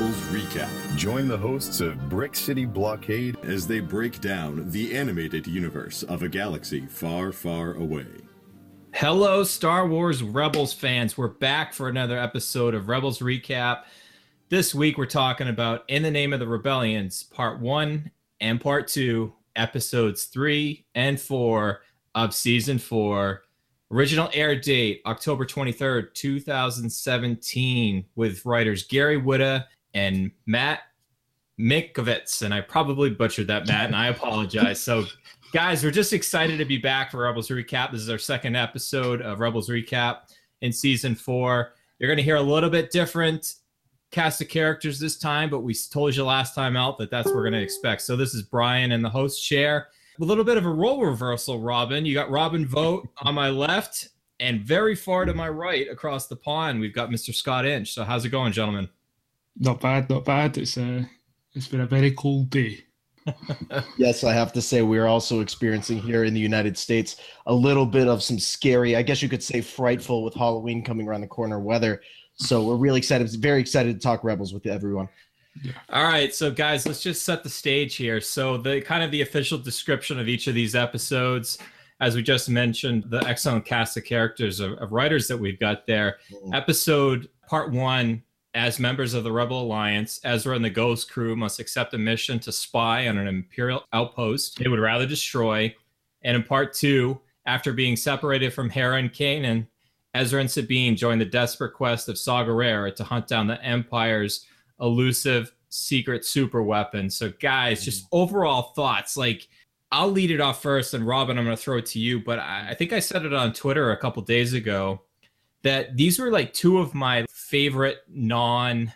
Rebels Recap. Join the hosts of Brick City Blockade as they break down the animated universe of a galaxy far, far away. Hello, Star Wars Rebels fans. We're back for another episode of Rebels Recap. This week, we're talking about In the Name of the Rebellions, Part 1 and Part 2, Episodes 3 and 4 of Season 4. Original air date October 23rd, 2017, with writers Gary Whitta and Matt Mikovits. And I probably butchered that, Matt, and I apologize. So, guys, we're just excited to be back for Rebels Recap. This is our second episode of Rebels Recap in season four. You're going to hear a little bit different cast of characters this time, but we told you last time out that that's what we're going to expect. So, this is Brian in the host chair a little bit of a role reversal, Robin. You got Robin Vote on my left, and very far to my right across the pond, we've got Mr. Scott Inch. So how's it going, gentlemen? Not bad, not bad. It's uh, it's been a very cold day. yes, I have to say we're also experiencing here in the United States a little bit of some scary, I guess you could say frightful with Halloween coming around the corner weather. So we're really excited, very excited to talk Rebels with everyone. Yeah. All right, so guys, let's just set the stage here. So the kind of the official description of each of these episodes, as we just mentioned, the excellent cast of characters of, of writers that we've got there. Mm-hmm. Episode part one, as members of the Rebel Alliance, Ezra and the Ghost crew must accept a mission to spy on an Imperial outpost they would rather destroy. And in part two, after being separated from Hera and Kanan, Ezra and Sabine join the desperate quest of Saw Gerrera to hunt down the Empire's elusive secret super weapon. So, guys, just mm. overall thoughts. Like, I'll lead it off first, and Robin, I'm going to throw it to you. But I, I think I said it on Twitter a couple days ago that these were like two of my favorite non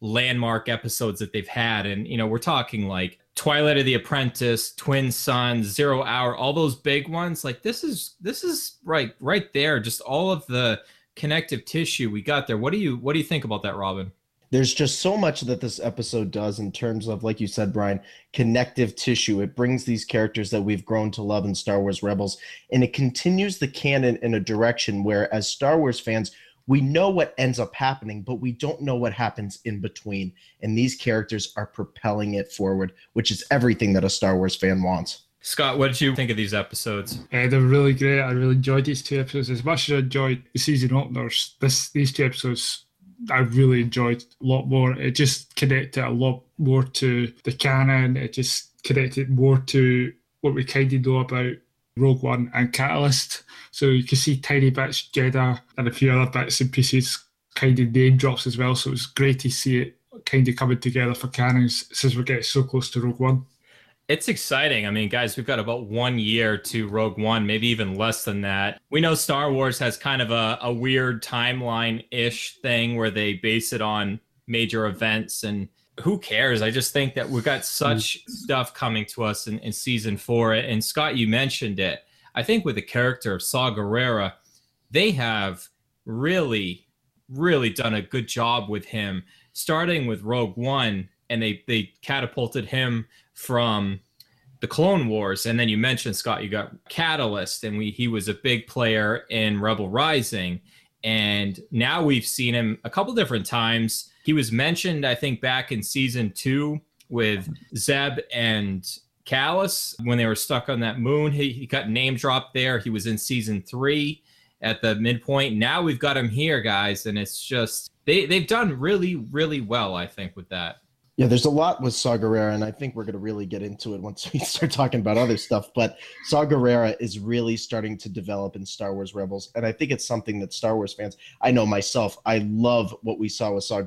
landmark episodes that they've had. And, you know, we're talking like Twilight of the Apprentice, Twin Suns, Zero Hour, all those big ones. Like this is this is right right there. Just all of the connective tissue we got there. What do you what do you think about that, Robin? There's just so much that this episode does in terms of like you said brian connective tissue it brings these characters that we've grown to love in star wars rebels and it continues the canon in a direction where as star wars fans we know what ends up happening but we don't know what happens in between and these characters are propelling it forward which is everything that a star wars fan wants Scott, what did you think of these episodes? Uh, they're really great. I really enjoyed these two episodes as much as I enjoyed the season openers. This these two episodes I really enjoyed a lot more. It just connected a lot more to the canon. It just connected more to what we kind of know about Rogue One and Catalyst. So you can see tiny bits, Jedha, and a few other bits and pieces kind of name drops as well. So it was great to see it kind of coming together for canons since we're getting so close to Rogue One. It's exciting. I mean, guys, we've got about one year to Rogue One, maybe even less than that. We know Star Wars has kind of a, a weird timeline ish thing where they base it on major events and who cares? I just think that we've got such mm. stuff coming to us in, in season four. And Scott, you mentioned it. I think with the character of Saw Gerrera, they have really, really done a good job with him, starting with Rogue One, and they they catapulted him from the Clone Wars, and then you mentioned Scott, you got Catalyst, and we he was a big player in Rebel Rising, and now we've seen him a couple different times. He was mentioned, I think, back in season two with Zeb and Kallus when they were stuck on that moon. He, he got name dropped there. He was in season three at the midpoint. Now we've got him here, guys, and it's just they they've done really really well, I think, with that. Yeah, there's a lot with Saw and I think we're going to really get into it once we start talking about other stuff. But Saw is really starting to develop in Star Wars Rebels, and I think it's something that Star Wars fans, I know myself, I love what we saw with Saw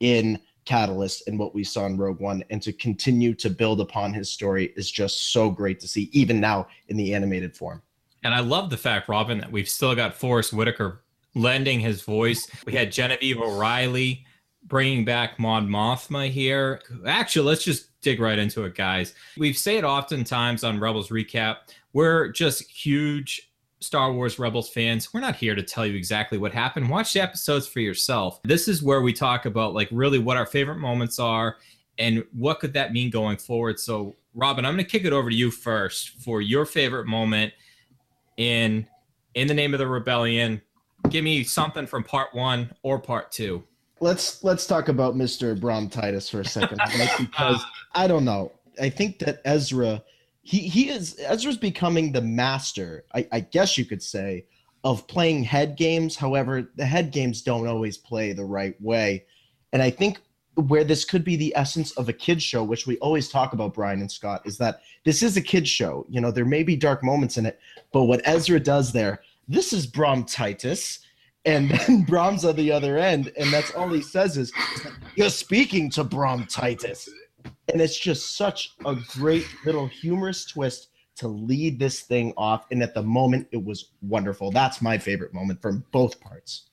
in Catalyst and what we saw in Rogue One, and to continue to build upon his story is just so great to see, even now in the animated form. And I love the fact, Robin, that we've still got Forest Whitaker lending his voice. We had Genevieve O'Reilly bringing back Mon Mothma here. Actually, let's just dig right into it, guys. We've said oftentimes on Rebels Recap, we're just huge Star Wars Rebels fans. We're not here to tell you exactly what happened. Watch the episodes for yourself. This is where we talk about like really what our favorite moments are and what could that mean going forward. So, Robin, I'm going to kick it over to you first for your favorite moment in in the name of the rebellion. Give me something from part 1 or part 2. Let's let's talk about Mr. Brom Titus for a second, because I don't know. I think that Ezra, he he is Ezra's becoming the master. I, I guess you could say of playing head games. However, the head games don't always play the right way, and I think where this could be the essence of a kids show, which we always talk about, Brian and Scott, is that this is a kids show. You know, there may be dark moments in it, but what Ezra does there, this is Brom Titus, and then Brom's on the other end, and that's all he says is, "You're speaking to Brom Titus," and it's just such a great little humorous twist to lead this thing off. And at the moment, it was wonderful. That's my favorite moment from both parts.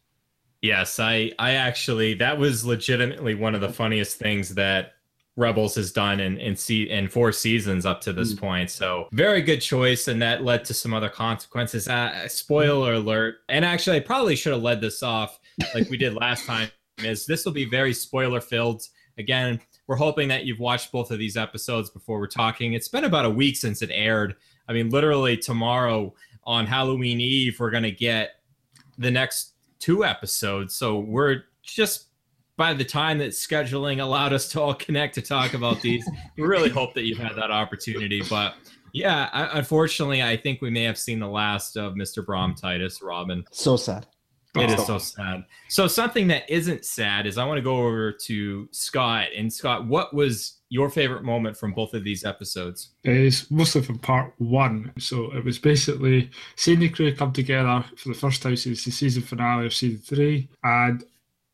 Yes, I I actually that was legitimately one of the funniest things that Rebels has done in in, se- in four seasons up to this mm. point. So very good choice, and that led to some other consequences. Uh, spoiler alert! And actually, I probably should have led this off like we did last time. Is this will be very spoiler filled? Again, we're hoping that you've watched both of these episodes before we're talking. It's been about a week since it aired. I mean, literally tomorrow on Halloween Eve, we're gonna get the next two episodes. So we're just by the time that scheduling allowed us to all connect to talk about these, we really hope that you've had that opportunity. But yeah, I, unfortunately, I think we may have seen the last of Mr. Brom Titus, Robin. So sad. It oh. is so sad. So something that isn't sad is I want to go over to Scott. And Scott, what was your favorite moment from both of these episodes? It's mostly from part one. So it was basically seeing the crew come together for the first time since the season finale of season three, and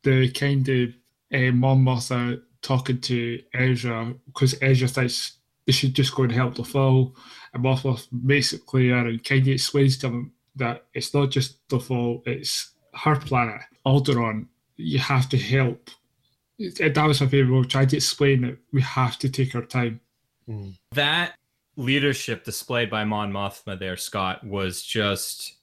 the kind of uh, Mon Mothma talking to Ezra because Ezra thinks they should just go and help the fall. And Mothma basically it and kind of explains to them that it's not just the fall, it's her planet, Alderaan, you have to help. That was my favorite. We tried to explain that we have to take our time. Mm. That leadership displayed by Mon Mothma there, Scott, was just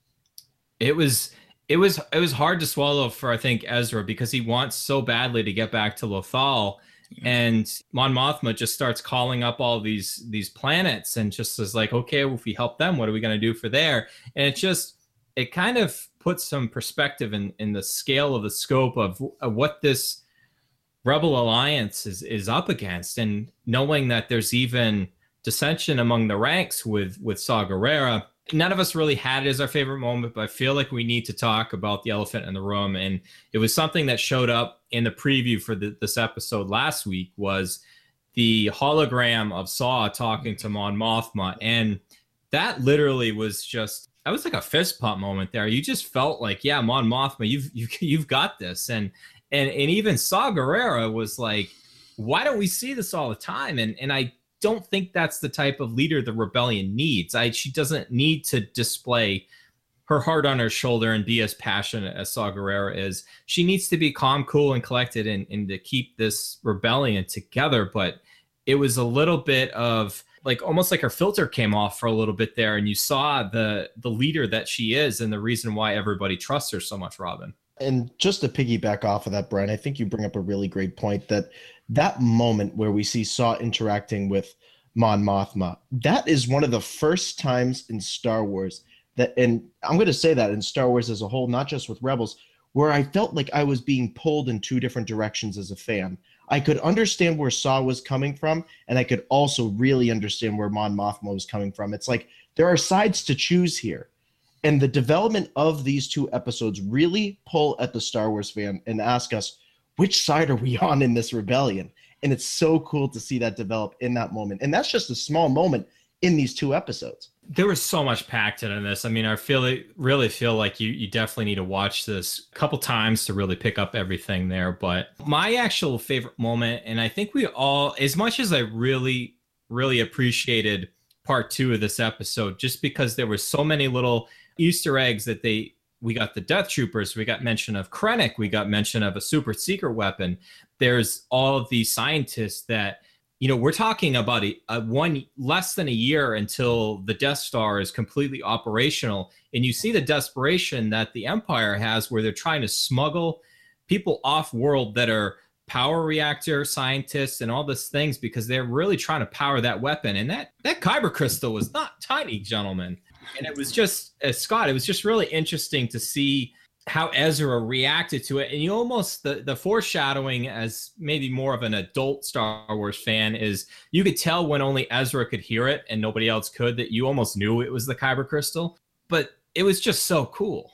it was it was it was hard to swallow for I think Ezra because he wants so badly to get back to Lothal. And Mon Mothma just starts calling up all these these planets and just is like, okay, well, if we help them, what are we going to do for there? And it just it kind of puts some perspective in in the scale of the scope of, of what this rebel alliance is is up against and knowing that there's even dissension among the ranks with with Saw Gerrera none of us really had it as our favorite moment but I feel like we need to talk about the elephant in the room and it was something that showed up in the preview for the, this episode last week was the hologram of Saw talking to Mon Mothma and that literally was just that was like a fist pump moment there. You just felt like, yeah, Mon Mothma, you've you, have you have got this, and and and even Saw Gerrera was like, why don't we see this all the time? And and I don't think that's the type of leader the rebellion needs. I she doesn't need to display her heart on her shoulder and be as passionate as Saw Gerrera is. She needs to be calm, cool, and collected, and and to keep this rebellion together. But it was a little bit of like almost like her filter came off for a little bit there and you saw the the leader that she is and the reason why everybody trusts her so much robin and just to piggyback off of that brian i think you bring up a really great point that that moment where we see saw interacting with mon mothma that is one of the first times in star wars that and i'm going to say that in star wars as a whole not just with rebels where i felt like i was being pulled in two different directions as a fan I could understand where Saw was coming from, and I could also really understand where Mon Mothma was coming from. It's like there are sides to choose here. And the development of these two episodes really pull at the Star Wars fan and ask us, which side are we on in this rebellion? And it's so cool to see that develop in that moment. And that's just a small moment in these two episodes there was so much packed into this. I mean, I feel really feel like you you definitely need to watch this a couple times to really pick up everything there. But my actual favorite moment, and I think we all, as much as I really really appreciated part two of this episode, just because there were so many little Easter eggs that they we got the Death Troopers, we got mention of Krennic, we got mention of a super secret weapon. There's all of these scientists that you know, we're talking about a, a, one less than a year until the Death Star is completely operational, and you see the desperation that the Empire has, where they're trying to smuggle people off world that are power reactor scientists and all these things because they're really trying to power that weapon. And that that kyber crystal was not tiny, gentlemen. And it was just, uh, Scott, it was just really interesting to see how Ezra reacted to it, and you almost the the foreshadowing as maybe more of an adult Star Wars fan is you could tell when only Ezra could hear it and nobody else could that you almost knew it was the Kyber crystal, but it was just so cool.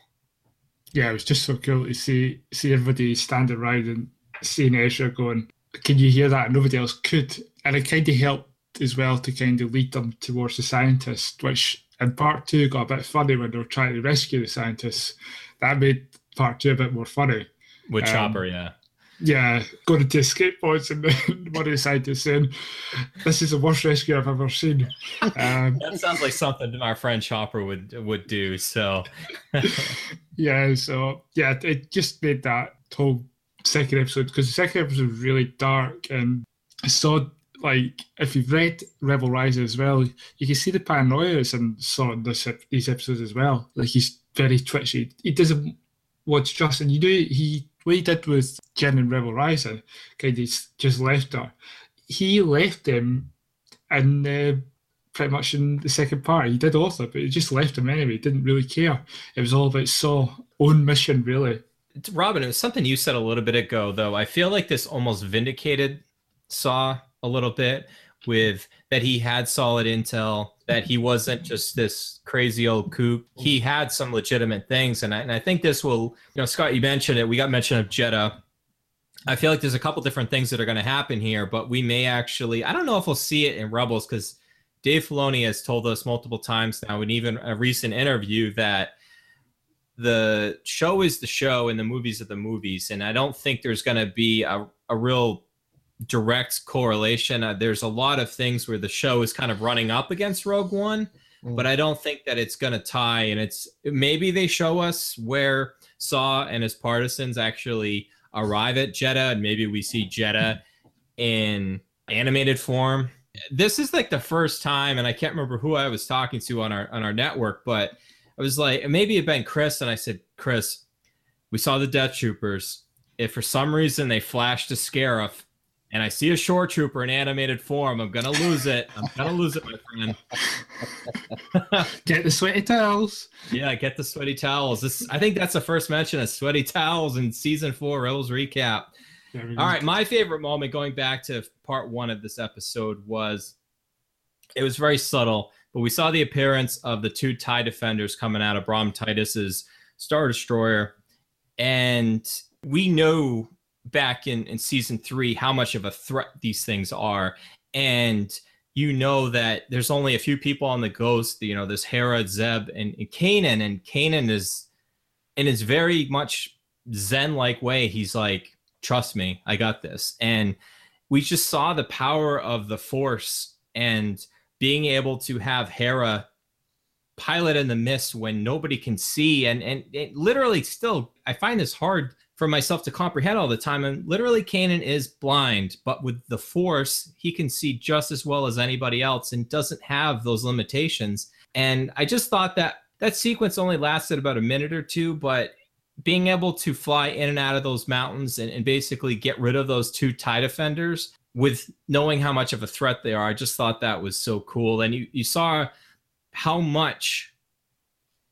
Yeah, it was just so cool to see see everybody standing around and seeing Ezra going, "Can you hear that?" And nobody else could, and it kind of helped as well to kind of lead them towards the scientist, which in part two got a bit funny when they were trying to rescue the scientists that made part two a bit more funny. With um, Chopper, yeah. Yeah, going to escape pods and one of the scientists saying, "This is the worst rescue I've ever seen." Um, that sounds like something our friend Chopper would would do. So, yeah, so yeah, it just made that whole second episode because the second episode was really dark and I saw like if you've read Rebel Rise as well, you can see the paranoia saw in this these episodes as well. Like he's very twitchy. He doesn't watch Justin. You do he what he did with Jyn and Rebel Rising, kind of just left her. He left him and uh, pretty much in the second part. He did author, but he just left him anyway. He didn't really care. It was all about Saw own mission, really. Robin, it was something you said a little bit ago, though. I feel like this almost vindicated Saw a little bit with that he had solid intel, that he wasn't just this crazy old kook. He had some legitimate things, and I, and I think this will, you know, Scott, you mentioned it. We got mention of Jedha. I feel like there's a couple different things that are going to happen here, but we may actually. I don't know if we'll see it in Rebels because Dave Filoni has told us multiple times now, and even a recent interview that the show is the show and the movies are the movies, and I don't think there's going to be a, a real direct correlation. Uh, there's a lot of things where the show is kind of running up against Rogue One, mm. but I don't think that it's going to tie. And it's maybe they show us where Saw and his partisans actually arrive at Jedha, and maybe we see Jedha in animated form. This is like the first time, and I can't remember who I was talking to on our on our network, but I was like, maybe it'd been Chris, and I said, Chris, we saw the Death Troopers. If for some reason they flashed a Scarif and I see a shore trooper in animated form, I'm gonna lose it. I'm gonna lose it, my friend. get the sweaty towels. Yeah, get the sweaty towels. This I think that's the first mention of sweaty towels in season four Rebels recap. All right, my favorite moment going back to part one of this episode was it was very subtle, but we saw the appearance of the two TIE defenders coming out of Brom Titus's Star Destroyer. And we know back in, in season three how much of a threat these things are. And you know that there's only a few people on the ghost, you know, there's Hera, Zeb, and, and Kanan. And Kanan is in his very much Zen like way, he's like, trust me, I got this. And we just saw the power of the force and being able to have Hera pilot in the mist when nobody can see and and it literally still I find this hard for myself to comprehend all the time. And literally, Kanan is blind, but with the Force, he can see just as well as anybody else and doesn't have those limitations. And I just thought that that sequence only lasted about a minute or two, but being able to fly in and out of those mountains and, and basically get rid of those two tie defenders with knowing how much of a threat they are, I just thought that was so cool. And you, you saw how much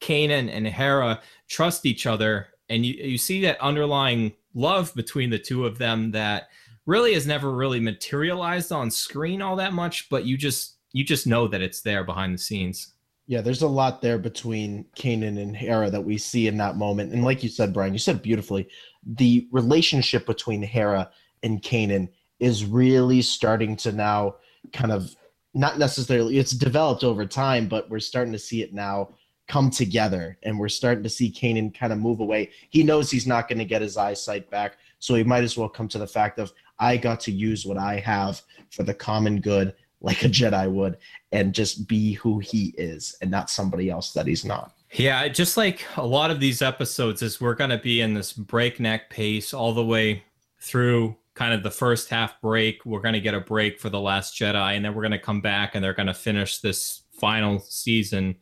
Kanan and Hera trust each other and you you see that underlying love between the two of them that really has never really materialized on screen all that much, but you just you just know that it's there behind the scenes. Yeah, there's a lot there between Kanan and Hera that we see in that moment. And like you said, Brian, you said beautifully, the relationship between Hera and Kanan is really starting to now kind of not necessarily it's developed over time, but we're starting to see it now come together and we're starting to see Kanan kind of move away. He knows he's not going to get his eyesight back, so he might as well come to the fact of I got to use what I have for the common good like a Jedi would and just be who he is and not somebody else that he's not. Yeah, just like a lot of these episodes is we're going to be in this breakneck pace all the way through kind of the first half break. We're going to get a break for the last Jedi and then we're going to come back and they're going to finish this final season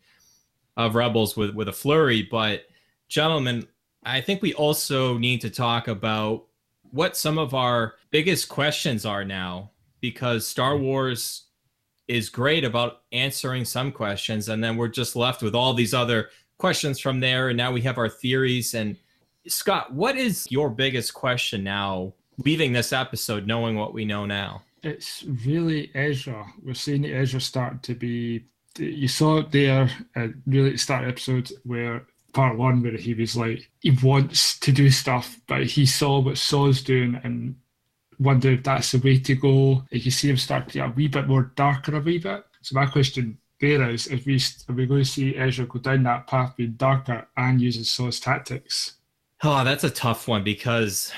of Rebels with with a flurry. But gentlemen, I think we also need to talk about what some of our biggest questions are now, because Star Wars is great about answering some questions, and then we're just left with all these other questions from there. And now we have our theories, and Scott, what is your biggest question now, leaving this episode, knowing what we know now? It's really Ezra. We're seeing Ezra start to be. You saw it there uh, at really the start episode where part one where he was like he wants to do stuff, but he saw what Saw's doing and wonder if that's the way to go. You see him start to get a wee bit more darker a wee bit. So my question there is, if we are we going to see Ezra go down that path, being darker and using Saw's tactics? Oh, that's a tough one because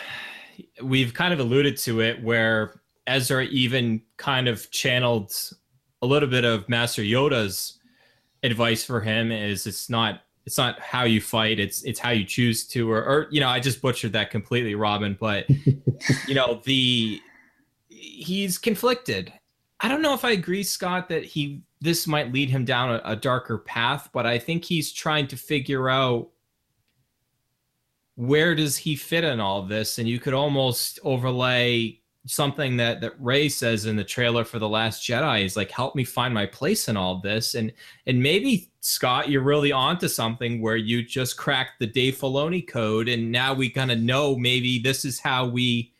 we've kind of alluded to it where Ezra even kind of channeled a little bit of Master Yoda's advice for him is it's not it's not how you fight it's it's how you choose to or, or you know i just butchered that completely robin but you know the he's conflicted. I don't know if i agree scott that he this might lead him down a, a darker path but i think he's trying to figure out where does he fit in all this? And you could almost overlay something that that Rey says in the trailer for the Last Jedi is like, "Help me find my place in all this." And and maybe Scott, you're really onto something where you just cracked the Dave Filoni code, and now we kind of know maybe this is how we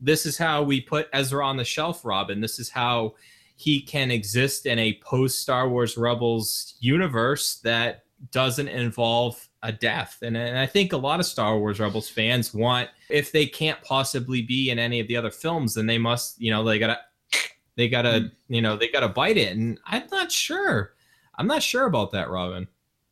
this is how we put Ezra on the shelf, Robin. This is how he can exist in a post Star Wars Rebels universe that doesn't involve a death. And, and I think a lot of Star Wars Rebels fans want, if they can't possibly be in any of the other films, then they must, you know, they gotta, they gotta, hmm. you know, they gotta bite it. And I'm not sure. I'm not sure about that, Robin.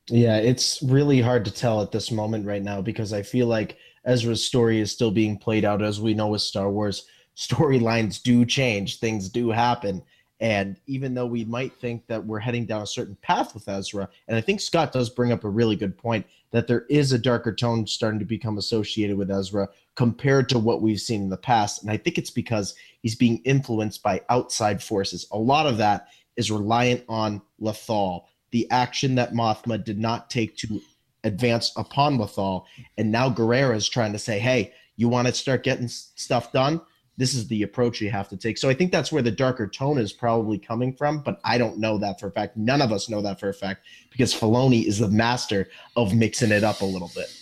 Yeah, it's really hard to tell at this moment right now because I feel like Ezra's story is still being played out. As we know with Star Wars, storylines do change, things do happen. And even though we might think that we're heading down a certain path with Ezra, and I think Scott does bring up a really good point that there is a darker tone starting to become associated with Ezra compared to what we've seen in the past. And I think it's because he's being influenced by outside forces. A lot of that is reliant on Lothal, the action that Mothma did not take to advance upon Lothal. And now Gerrera is trying to say, hey, you want to start getting stuff done? This is the approach you have to take. So I think that's where the darker tone is probably coming from, but I don't know that for a fact. None of us know that for a fact because Filoni is the master of mixing it up a little bit.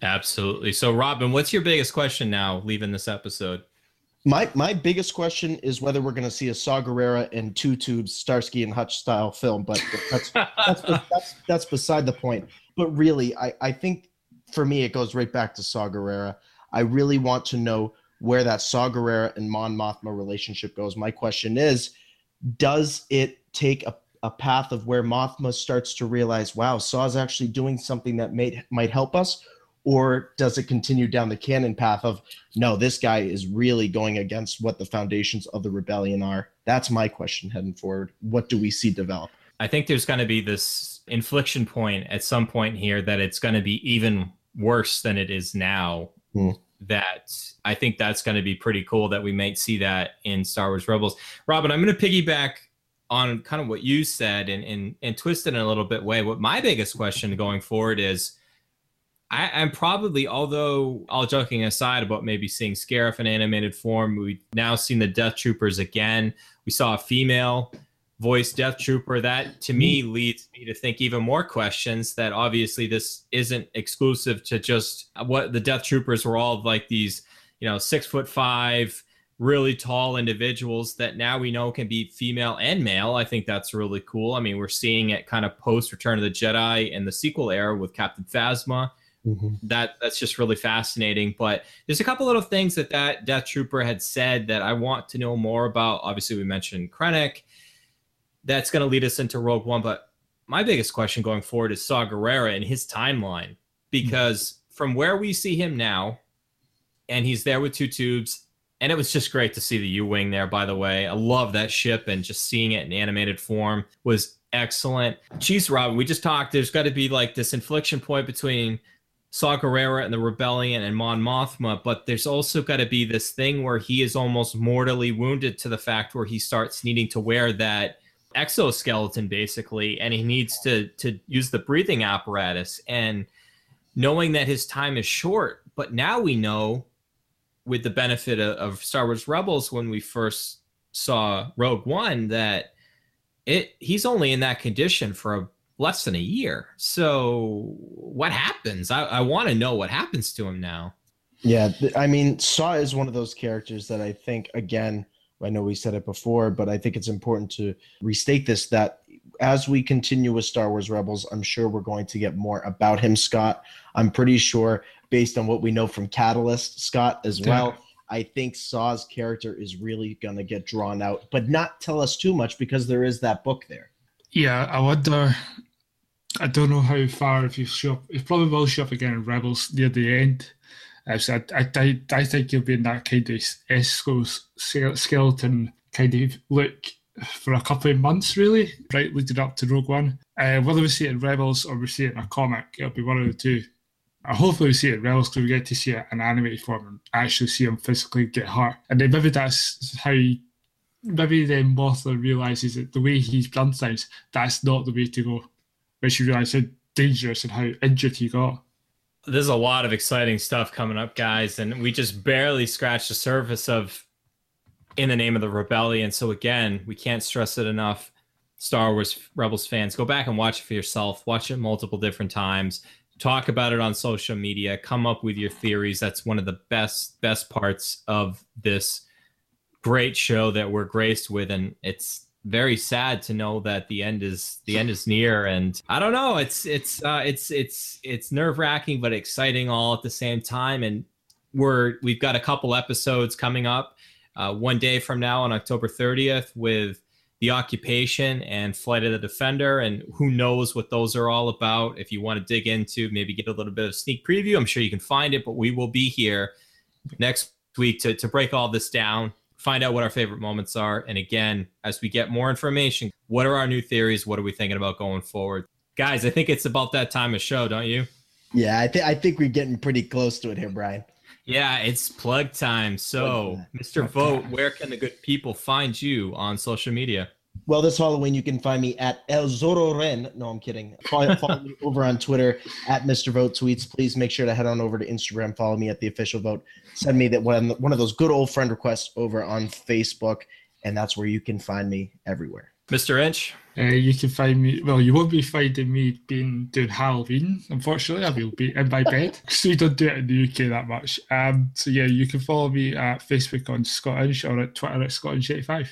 Absolutely. So Robin, what's your biggest question now leaving this episode? My my biggest question is whether we're going to see a Saw Gerrera and two tubes Starsky and Hutch style film, but that's that's, that's, that's beside the point. But really, I, I think for me it goes right back to Saw Gerrera. I really want to know where that Saw Gerrera and Mon Mothma relationship goes. My question is, does it take a, a path of where Mothma starts to realize, wow, Saw's actually doing something that may, might help us? Or does it continue down the canon path of, no, this guy is really going against what the foundations of the rebellion are? That's my question heading forward. What do we see develop? I think there's going to be this inflection point at some point here that it's going to be even worse than it is now. Hmm that I think that's going to be pretty cool that we might see that in Star Wars Rebels. Robin, I'm going to piggyback on kind of what you said and, and, and twist it in a little bit way. What my biggest question going forward is I, am probably, although all joking aside about maybe seeing Scarif in animated form, we've now seen the Death Troopers again. We saw a female voice Death Trooper. That to me mm. leads me to think even more questions that obviously this isn't exclusive to just what the Death Troopers were all like these, you know, six foot five, really tall individuals that now we know can be female and male. I think that's really cool. I mean, we're seeing it kind of post Return of the Jedi in the sequel era with Captain Phasma. Mm-hmm. That that's just really fascinating. But there's a couple little things that that Death Trooper had said that I want to know more about. Obviously, we mentioned Krennic that's going to lead us into Rogue One. But my biggest question going forward is Saw Gerrera and his timeline, because from where we see him now, and he's there with two tubes, and it was just great to see the U Wing there, by the way. I love that ship, and just seeing it in animated form was excellent. Jeez, Robin, we just talked. There's got to be like this inflection point between Saw Gerrera and the Rebellion and Mon Mothma, but there's also got to be this thing where he is almost mortally wounded to the fact where he starts needing to wear that exoskeleton basically and he needs to to use the breathing apparatus and knowing that his time is short but now we know with the benefit of, of Star Wars Rebels when we first saw Rogue One that it he's only in that condition for a less than a year. So what happens? I, I want to know what happens to him now. Yeah, I mean, Saw is one of those characters that I think, again, I know we said it before, but I think it's important to restate this that as we continue with Star Wars Rebels, I'm sure we're going to get more about him, Scott. I'm pretty sure, based on what we know from Catalyst, Scott, as well. Yeah. I think Saw's character is really going to get drawn out, but not tell us too much because there is that book there. Yeah, I wonder. I don't know how far if you show up. You probably will show up again in Rebels near the end. Uh, so I, I, I, think you'll be in that kind of exoskeleton kind of look for a couple of months, really, right leading up to Rogue One. Uh, whether we see it in Rebels or we see it in a comic, it'll be one of the two. Uh, hopefully, we see it in Rebels because we get to see it in animated form and actually see him physically get hurt. And then maybe that's how he, maybe then Mothma realizes that the way he's done things, that's not the way to go. When she realizes how dangerous and how injured he got. There's a lot of exciting stuff coming up, guys, and we just barely scratched the surface of in the name of the rebellion. So again, we can't stress it enough. Star Wars Rebels fans, go back and watch it for yourself. Watch it multiple different times. Talk about it on social media. Come up with your theories. That's one of the best best parts of this great show that we're graced with, and it's very sad to know that the end is the end is near. And i don't know it's it's uh it's it's it's nerve wracking but exciting all at the same time. And we're we've got a couple episodes coming up uh, one day from now on october 30th with the occupation and flight of the defender. And who knows what those are all about. If you want to dig into maybe get a little bit of sneak preview i'm sure you can find it but we will be here next week to, to break all this down find out what our favorite moments are. And again, as we get more information, what are our new theories? What are we thinking about going forward? Guys, I think it's about that time of show, don't you? Yeah, I think I think we're getting pretty close to it here, Brian. Yeah, it's plug time. So, Mr. Vote, where can the good people find you on social media? Well, this Halloween you can find me at El Zorro Ren. No, I'm kidding. Follow, follow me over on Twitter at Mr. Vote Tweets. Please make sure to head on over to Instagram. Follow me at the official vote. Send me that one one of those good old friend requests over on Facebook, and that's where you can find me everywhere. Mr. Inch. Uh, you can find me. Well, you won't be finding me being doing Halloween. Unfortunately, I will be in my bed because we don't do it in the UK that much. Um, so yeah, you can follow me at Facebook on Scottish or at Twitter at Scottish85.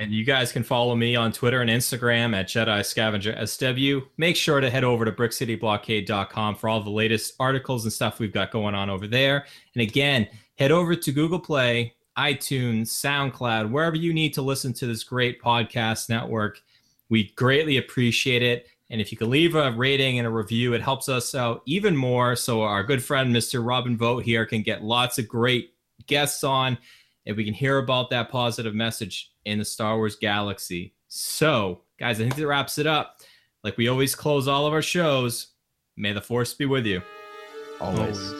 And you guys can follow me on Twitter and Instagram at Jedi Scavenger SW. Make sure to head over to brickcityblockade.com for all the latest articles and stuff we've got going on over there. And again, head over to Google Play, iTunes, SoundCloud, wherever you need to listen to this great podcast network. We greatly appreciate it. And if you can leave a rating and a review, it helps us out even more. So our good friend, Mr. Robin Vote here, can get lots of great guests on and we can hear about that positive message in the Star Wars galaxy. So, guys, I think that wraps it up. Like we always close all of our shows, may the force be with you. Always. Always.